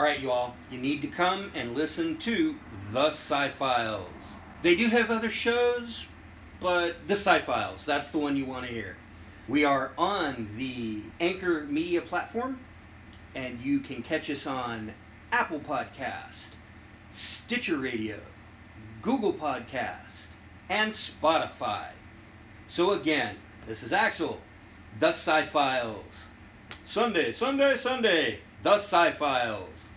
All right, you all, you need to come and listen to The Sci Files. They do have other shows, but The Sci Files, that's the one you want to hear. We are on the Anchor Media platform, and you can catch us on Apple Podcast, Stitcher Radio, Google Podcast, and Spotify. So again, this is Axel, The Sci Files. Sunday, Sunday, Sunday, The Sci Files.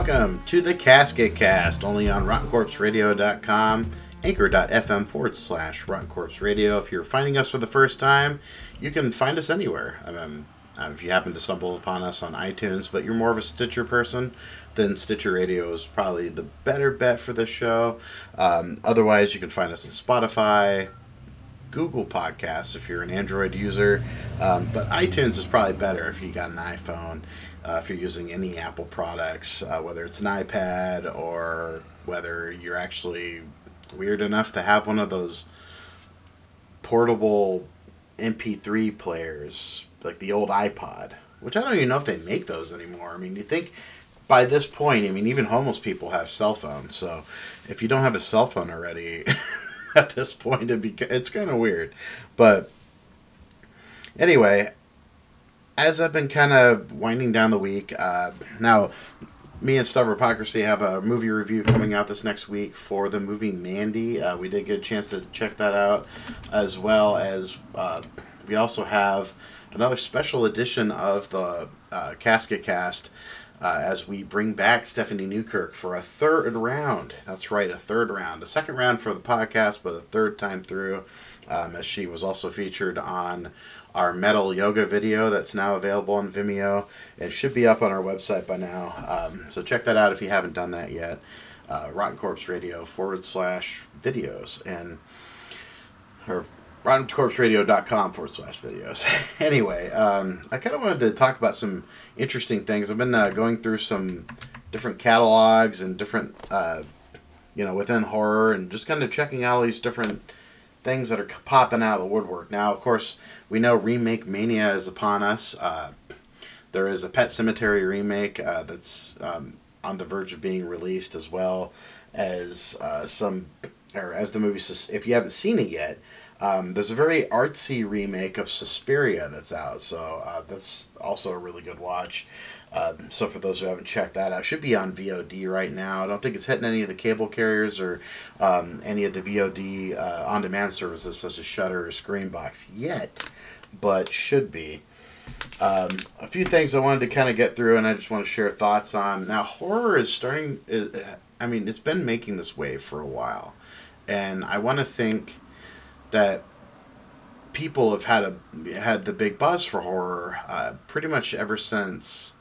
Welcome to the Casket Cast, only on RottenCorpseRadio.com, anchor.fm forward slash Rotten Corpse Radio. If you're finding us for the first time, you can find us anywhere. Uh, if you happen to stumble upon us on iTunes, but you're more of a Stitcher person, then Stitcher Radio is probably the better bet for this show. Um, otherwise, you can find us on Spotify, Google Podcasts if you're an Android user, um, but iTunes is probably better if you got an iPhone. Uh, if you're using any Apple products, uh, whether it's an iPad or whether you're actually weird enough to have one of those portable MP3 players, like the old iPod, which I don't even know if they make those anymore. I mean, you think by this point, I mean, even homeless people have cell phones. So if you don't have a cell phone already, at this point, it'd be, it's kind of weird. But anyway, as I've been kind of winding down the week, uh, now me and Stavropocracy have a movie review coming out this next week for the movie Mandy. Uh, we did get a chance to check that out, as well as uh, we also have another special edition of the uh, Casket Cast. Uh, as we bring back Stephanie Newkirk for a third round. That's right, a third round. The second round for the podcast, but a third time through, um, as she was also featured on our metal yoga video that's now available on Vimeo. It should be up on our website by now. Um, so check that out if you haven't done that yet. Uh, Rotten Corpse Radio forward slash videos and or RottenCorpseRadio.com forward slash videos. anyway, um, I kind of wanted to talk about some interesting things. I've been uh, going through some different catalogs and different, uh, you know, within horror and just kind of checking out all these different things that are popping out of the woodwork. Now, of course, we know remake mania is upon us. Uh, there is a Pet Sematary remake uh, that's um, on the verge of being released, as well as uh, some, or as the movie. If you haven't seen it yet, um, there's a very artsy remake of Suspiria that's out, so uh, that's also a really good watch. Uh, so for those who haven't checked that out, should be on VOD right now. I don't think it's hitting any of the cable carriers or um, any of the VOD uh, on-demand services such as Shudder or Screambox yet, but should be. Um, a few things I wanted to kind of get through, and I just want to share thoughts on. Now, horror is starting. I mean, it's been making this wave for a while, and I want to think that people have had a had the big buzz for horror uh, pretty much ever since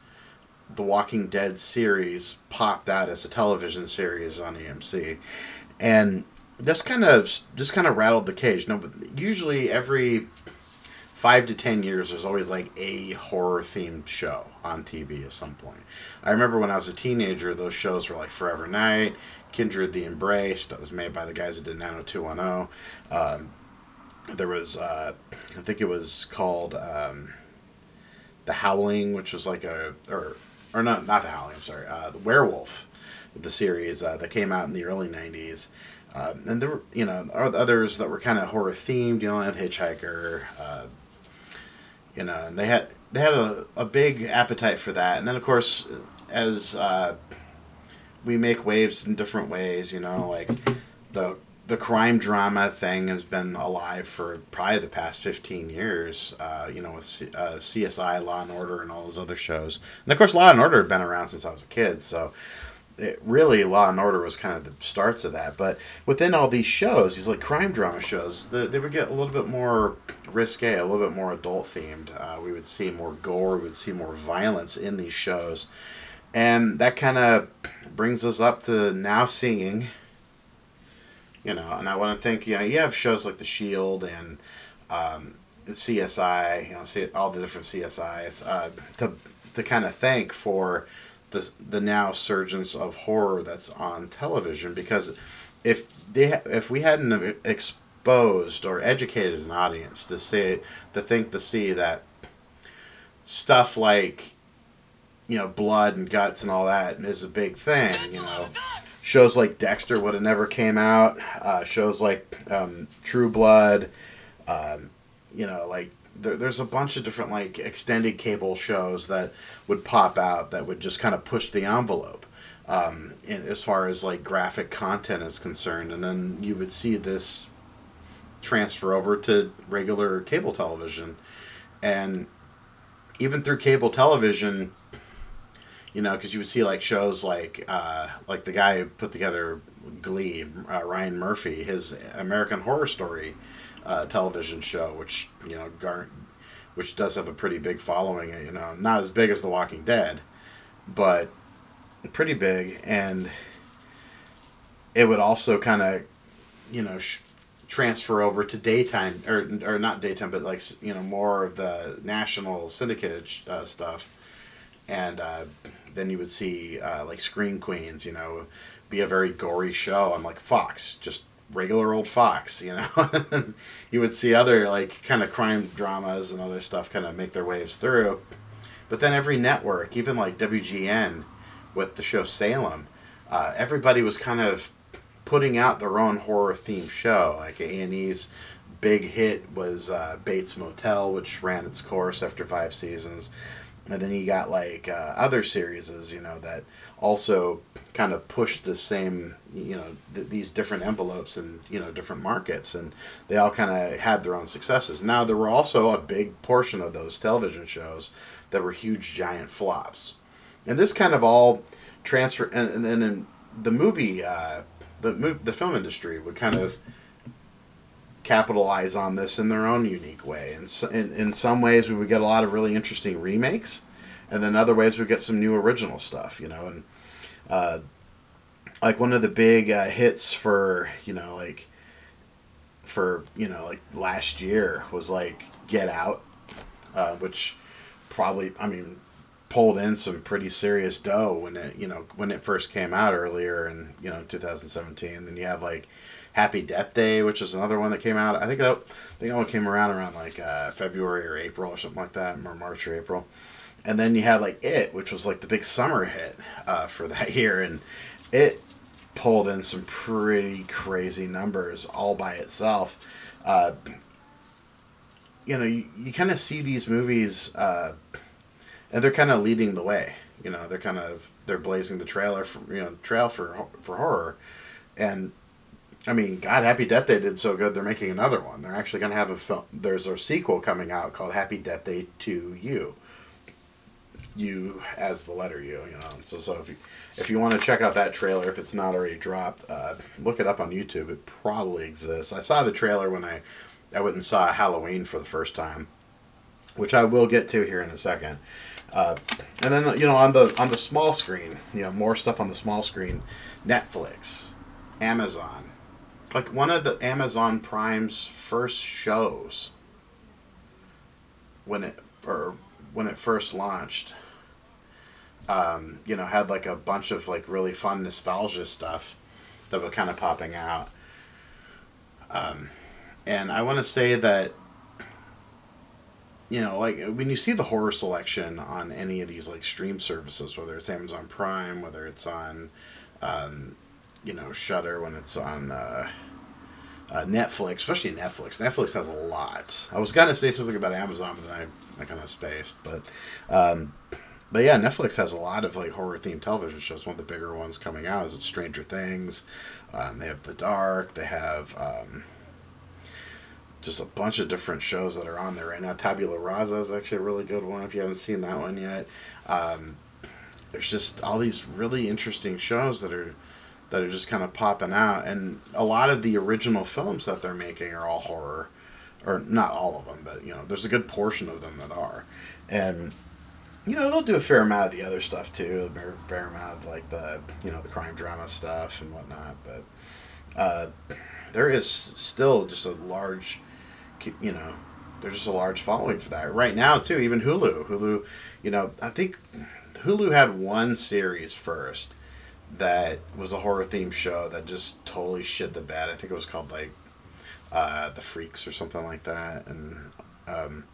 the Walking Dead series popped out as a television series on AMC, and this kind of just kind of rattled the cage. No, but usually every five to ten years, there's always like a horror themed show on TV at some point. I remember when I was a teenager, those shows were like Forever Knight, Kindred the Embrace, that was made by the guys that did 90210. Um, there was, uh, I think it was called um, The Howling, which was like a, or or not not the Howling. I'm sorry, uh, the Werewolf, the series uh, that came out in the early '90s. Um, and there were, you know, others that were kind of horror themed. You know, like Hitchhiker. Uh, you know, and they had they had a, a big appetite for that. And then, of course, as uh, we make waves in different ways, you know, like the the crime drama thing has been alive for probably the past 15 years, uh, you know, with C- uh, CSI, Law and Order, and all those other shows. And of course, Law and Order had been around since I was a kid, so it, really, Law and Order was kind of the starts of that. But within all these shows, these like crime drama shows, the, they would get a little bit more risque, a little bit more adult themed. Uh, we would see more gore, we would see more violence in these shows. And that kind of brings us up to now seeing, you know, and I want to think, you know, you have shows like The Shield and um, CSI, you know, see all the different CSIs uh, to to kind of thank for the the now surgence of horror that's on television because if they if we hadn't exposed or educated an audience to see to think to see that stuff like you know blood and guts and all that is a big thing you know shows like dexter would have never came out uh, shows like um, true blood um, you know like there, there's a bunch of different like extended cable shows that would pop out that would just kind of push the envelope um, in, as far as like graphic content is concerned. And then you would see this transfer over to regular cable television. And even through cable television you know because you would see like shows like uh, like the guy who put together glee uh, ryan murphy his american horror story uh, television show, which you know, gar- which does have a pretty big following. You know, not as big as The Walking Dead, but pretty big, and it would also kind of, you know, sh- transfer over to daytime or or not daytime, but like you know more of the national syndicated uh, stuff, and uh, then you would see uh, like Scream Queens, you know, be a very gory show on like Fox, just regular old Fox, you know. you would see other like kind of crime dramas and other stuff kind of make their waves through. But then every network, even like WGN with the show Salem, uh, everybody was kind of putting out their own horror themed show. Like A&E's big hit was uh, Bates Motel, which ran its course after five seasons. And then you got like uh, other series, you know, that also kind of pushed the same, you know, th- these different envelopes and you know different markets, and they all kind of had their own successes. Now there were also a big portion of those television shows that were huge, giant flops, and this kind of all transfer, and then in the movie, uh, the the film industry would kind of capitalize on this in their own unique way. And so, in, in some ways, we would get a lot of really interesting remakes, and then other ways we get some new original stuff, you know. And uh, like one of the big uh, hits for you know like for you know like last year was like Get Out, uh, which probably I mean pulled in some pretty serious dough when it you know when it first came out earlier in you know 2017. Then you have like Happy Death Day, which is another one that came out. I think that I think came around around like uh, February or April or something like that, or March or April. And then you had like It, which was like the big summer hit uh, for that year, and it pulled in some pretty crazy numbers all by itself. Uh, you know, you, you kind of see these movies, uh, and they're kind of leading the way. You know, they're kind of they're blazing the trailer for you know trail for for horror, and I mean, God, Happy Death Day did so good. They're making another one. They're actually going to have a film. There's a sequel coming out called Happy Death Day to You. You as the letter U, you know. So, so if you if you want to check out that trailer, if it's not already dropped, uh, look it up on YouTube. It probably exists. I saw the trailer when I I went and saw Halloween for the first time, which I will get to here in a second. Uh, and then you know on the on the small screen, you know more stuff on the small screen, Netflix, Amazon, like one of the Amazon Prime's first shows when it or when it first launched. Um, you know, had like a bunch of like really fun nostalgia stuff that were kind of popping out. Um, and I want to say that you know, like when you see the horror selection on any of these like stream services, whether it's Amazon Prime, whether it's on, um, you know, Shudder, when it's on uh, uh, Netflix, especially Netflix. Netflix has a lot. I was gonna say something about Amazon, but I, I kind of spaced. But, um, but yeah, Netflix has a lot of like horror themed television shows. One of the bigger ones coming out is Stranger Things. Um, they have The Dark. They have. Um, just a bunch of different shows that are on there right now. Tabula Rasa is actually a really good one if you haven't seen that one yet. Um, there's just all these really interesting shows that are that are just kind of popping out, and a lot of the original films that they're making are all horror, or not all of them, but you know, there's a good portion of them that are, and you know they'll do a fair amount of the other stuff too, a fair, amount of like the you know the crime drama stuff and whatnot. But uh, there is still just a large, you know, there's just a large following for that right now too. Even Hulu, Hulu, you know, I think Hulu had one series first that was a horror themed show that just totally shit the bed. I think it was called like uh, the Freaks or something like that, and um,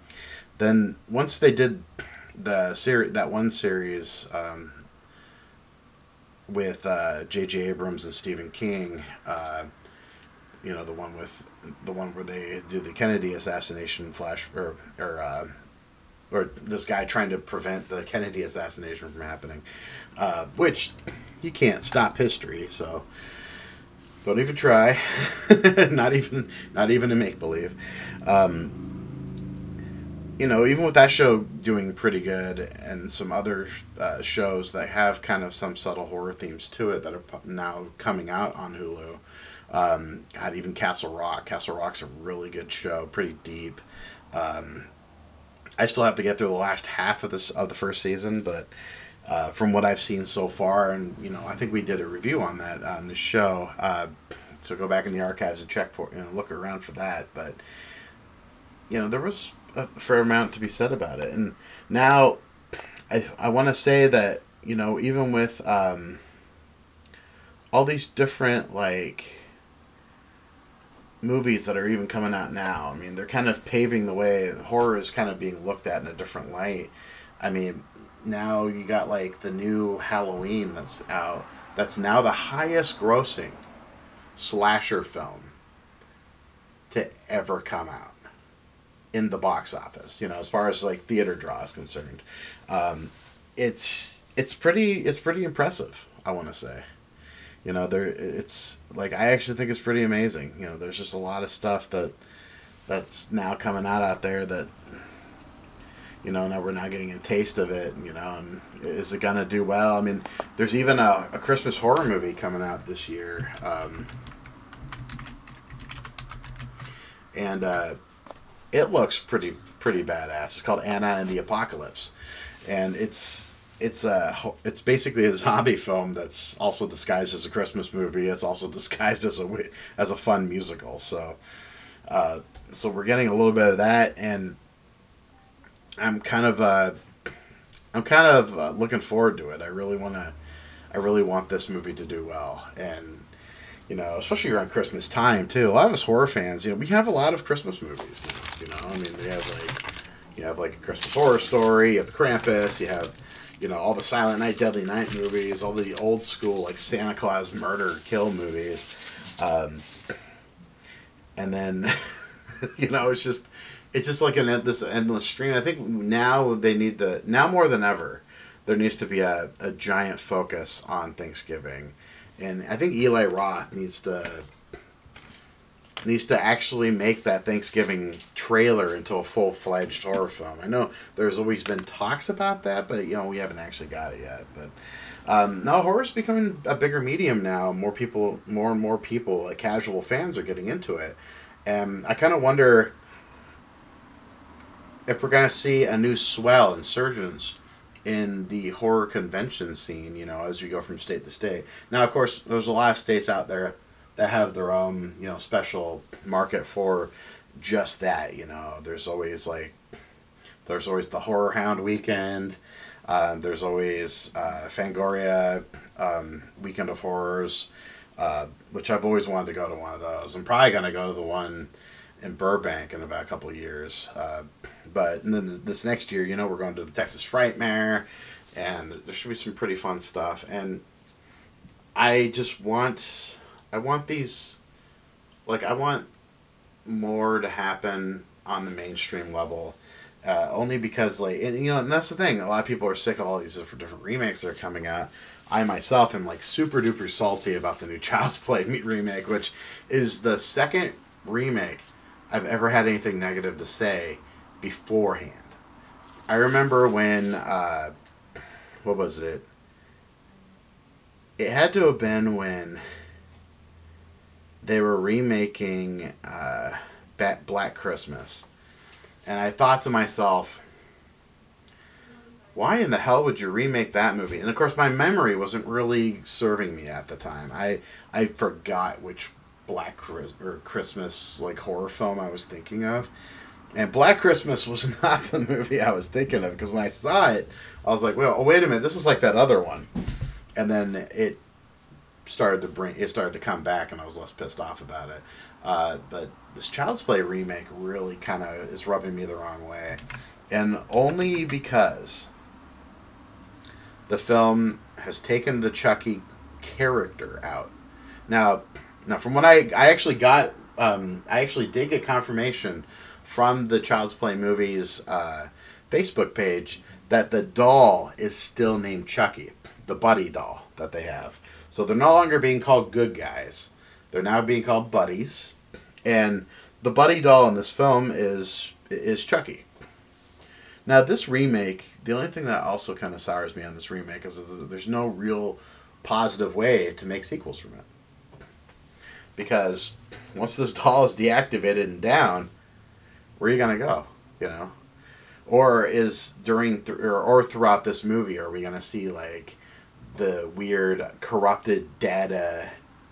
then once they did the series, that one series um, with uh, J.J. Uh, Abrams and Stephen King, uh, you know, the one with the one where they do the Kennedy assassination flash or or uh, or this guy trying to prevent the Kennedy assassination from happening, uh, which you can't stop history. So don't even try. not even not even to make believe. Um, you know, even with that show doing pretty good, and some other uh, shows that have kind of some subtle horror themes to it that are now coming out on Hulu. Um, God, even Castle Rock. Castle Rock's a really good show, pretty deep. Um, I still have to get through the last half of this of the first season, but uh, from what I've seen so far, and you know, I think we did a review on that on the show. Uh, so go back in the archives and check for you know look around for that. But you know, there was a fair amount to be said about it, and now I I want to say that you know even with um, all these different like movies that are even coming out now. I mean, they're kind of paving the way. Horror is kind of being looked at in a different light. I mean, now you got like the new Halloween that's out. That's now the highest grossing slasher film to ever come out in the box office. You know, as far as like theater draw is concerned, um, it's it's pretty it's pretty impressive. I want to say you know there it's like i actually think it's pretty amazing. You know there's just a lot of stuff that that's now coming out out there that you know now we're now getting a taste of it you know and is it gonna do well? I mean there's even a, a christmas horror movie coming out this year um, and uh, it looks pretty pretty badass. It's called anna and the apocalypse and it's it's a it's basically a zombie film that's also disguised as a Christmas movie. It's also disguised as a as a fun musical. So, uh, so we're getting a little bit of that, and I'm kind of uh, I'm kind of uh, looking forward to it. I really want to I really want this movie to do well, and you know, especially around Christmas time too. A lot of us horror fans, you know, we have a lot of Christmas movies. Now, you know, I mean, we have like you have like a Christmas horror story, you have the Krampus, you have you know all the Silent Night, Deadly Night movies, all the old school like Santa Claus murder kill movies, um, and then you know it's just it's just like an this endless stream. I think now they need to now more than ever there needs to be a, a giant focus on Thanksgiving, and I think Eli Roth needs to needs to actually make that Thanksgiving trailer into a full fledged horror film. I know there's always been talks about that, but you know we haven't actually got it yet. But um, no, horror's becoming a bigger medium now. More people, more and more people, like casual fans, are getting into it, and I kind of wonder if we're gonna see a new swell insurgence in the horror convention scene. You know, as we go from state to state. Now, of course, there's a lot of states out there that have their own you know special market for just that. You know, there's always like there's always the Horror Hound weekend. Um, there's always uh, Fangoria um, Weekend of Horrors, uh, which I've always wanted to go to one of those. I'm probably gonna go to the one in Burbank in about a couple years. Uh, but then this next year, you know, we're going to the Texas Frightmare, and there should be some pretty fun stuff. And I just want I want these, like, I want more to happen on the mainstream level. Uh, only because, like, and, you know, and that's the thing. A lot of people are sick of all these different remakes that are coming out. I myself am like super duper salty about the new Child's Play remake, which is the second remake I've ever had anything negative to say beforehand. I remember when, uh, what was it? It had to have been when they were remaking uh, Black Christmas, and I thought to myself, why in the hell would you remake that movie? And of course, my memory wasn't really serving me at the time. I I forgot which Black Chris- or Christmas like horror film I was thinking of. And Black Christmas was not the movie I was thinking of because when I saw it, I was like, "Well, wait a minute, this is like that other one." And then it started to bring it started to come back, and I was less pissed off about it. Uh, but this Child's Play remake really kind of is rubbing me the wrong way, and only because the film has taken the Chucky character out. Now, now from what I I actually got, um, I actually did get confirmation from the Child's Play movies uh, Facebook page that the doll is still named Chucky, the Buddy doll that they have. So they're no longer being called good guys; they're now being called buddies, and the Buddy doll in this film is is Chucky. Now, this remake, the only thing that also kind of sours me on this remake is that there's no real positive way to make sequels from it. Because once this doll is deactivated and down, where are you to go? You know? Or is during, th- or, or throughout this movie, are we to see like the weird corrupted data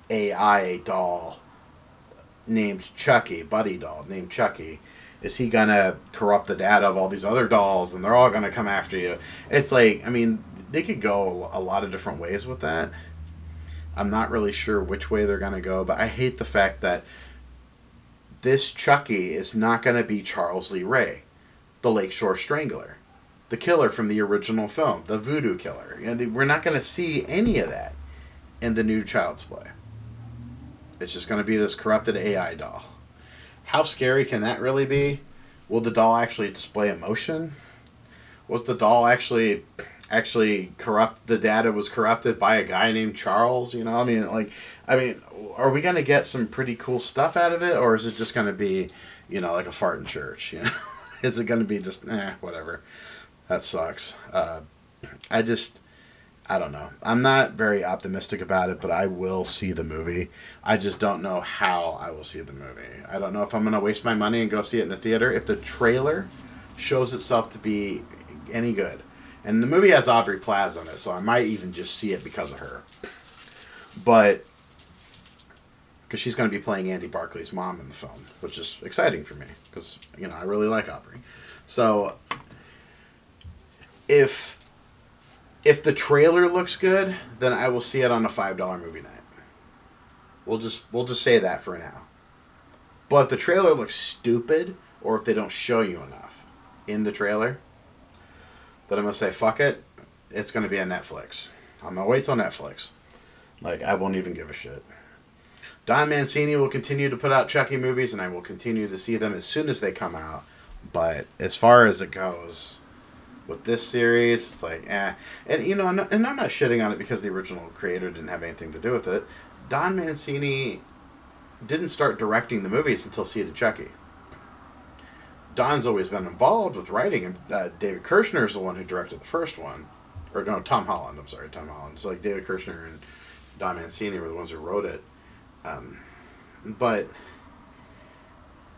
AI doll named Chucky, Buddy doll named Chucky? is he gonna corrupt the data of all these other dolls and they're all gonna come after you? It's like i mean they could go a lot of different ways with that. I'm not really sure which way they're gonna go but i hate the fact that this chucky is not gonna be charles lee ray the lakeshore strangler the killer from the original film the voodoo killer you know, we're not gonna see any of that in the new child's play it's just gonna be this corrupted ai doll how scary can that really be? Will the doll actually display emotion? Was the doll actually actually corrupt the data was corrupted by a guy named Charles, you know? I mean like I mean, are we going to get some pretty cool stuff out of it or is it just going to be, you know, like a fart in church, you know? is it going to be just eh, whatever. That sucks. Uh, I just I don't know. I'm not very optimistic about it, but I will see the movie. I just don't know how I will see the movie. I don't know if I'm going to waste my money and go see it in the theater. If the trailer shows itself to be any good, and the movie has Aubrey Plaza in it, so I might even just see it because of her. But because she's going to be playing Andy Barclay's mom in the film, which is exciting for me because you know I really like Aubrey. So if if the trailer looks good, then I will see it on a five dollar movie night. We'll just we'll just say that for now. But if the trailer looks stupid, or if they don't show you enough in the trailer, then I'm gonna say fuck it. It's gonna be on Netflix. I'm gonna wait till Netflix. Like I won't even give a shit. Don Mancini will continue to put out Chucky movies, and I will continue to see them as soon as they come out. But as far as it goes, with this series, it's like, eh. And, you know, and I'm not shitting on it because the original creator didn't have anything to do with it. Don Mancini didn't start directing the movies until Seed of Chucky. Don's always been involved with writing, and uh, David Kirschner is the one who directed the first one. Or, no, Tom Holland, I'm sorry, Tom Holland. It's like David Kirschner and Don Mancini were the ones who wrote it. Um, but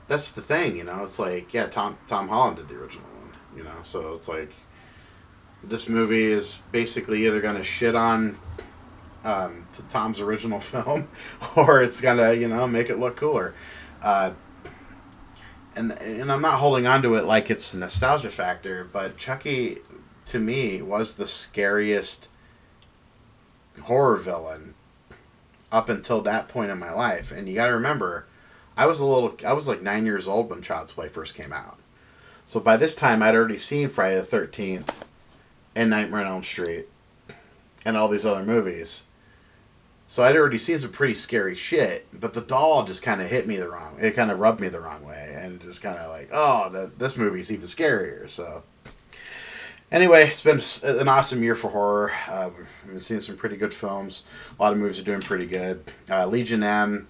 that's the thing, you know. It's like, yeah, Tom Tom Holland did the original you know. So it's like this movie is basically either going to shit on um, Tom's original film, or it's going to you know make it look cooler. Uh, and and I'm not holding on to it like it's a nostalgia factor, but Chucky to me was the scariest horror villain up until that point in my life. And you got to remember, I was a little I was like 9 years old when Child's Play first came out. So by this time, I'd already seen Friday the Thirteenth and Nightmare on Elm Street and all these other movies. So I'd already seen some pretty scary shit, but the doll just kind of hit me the wrong. It kind of rubbed me the wrong way, and just kind of like, oh, the, this movie's even scarier. So anyway, it's been an awesome year for horror. Uh, we've been seeing some pretty good films. A lot of movies are doing pretty good. Uh, Legion M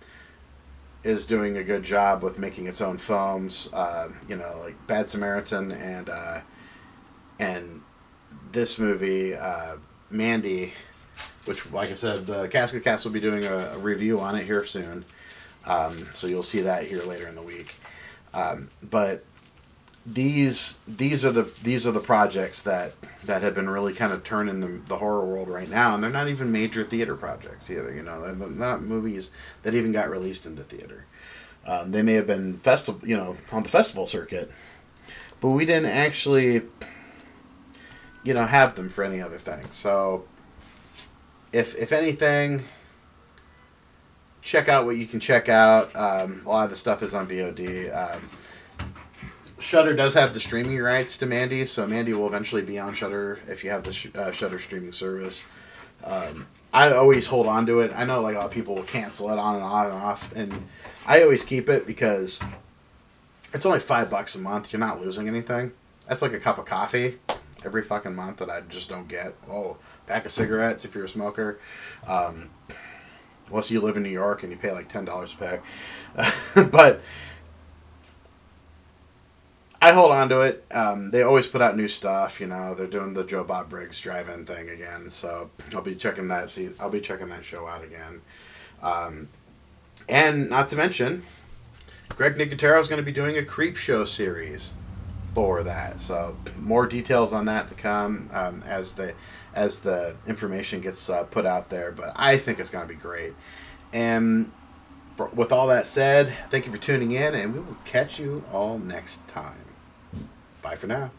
is doing a good job with making its own films. Uh, you know, like Bad Samaritan and uh, and this movie, uh, Mandy, which, like I said, the Casket Cast will be doing a, a review on it here soon. Um, so you'll see that here later in the week. Um, but these these are the these are the projects that that have been really kind of turning the, the horror world right now, and they're not even major theater projects either. You know, they're not movies that even got released into theater. Um, they may have been festival, you know, on the festival circuit, but we didn't actually, you know, have them for any other thing. So, if if anything, check out what you can check out. Um, a lot of the stuff is on VOD. Um, Shudder does have the streaming rights to Mandy, so Mandy will eventually be on Shudder if you have the sh- uh, Shudder streaming service. Um, I always hold on to it. I know like a lot of people will cancel it on and on and off, and I always keep it because it's only five bucks a month. You're not losing anything. That's like a cup of coffee every fucking month that I just don't get. Oh, pack of cigarettes if you're a smoker. Um, unless you live in New York and you pay like ten dollars a pack, but I hold on to it. Um, they always put out new stuff. You know, they're doing the Joe Bob Briggs drive-in thing again, so I'll be checking that. See, I'll be checking that show out again. Um, and not to mention, Greg Nicotero is going to be doing a Creep Show series for that. So more details on that to come um, as the as the information gets uh, put out there. But I think it's going to be great. And for, with all that said, thank you for tuning in, and we will catch you all next time. Bye for now.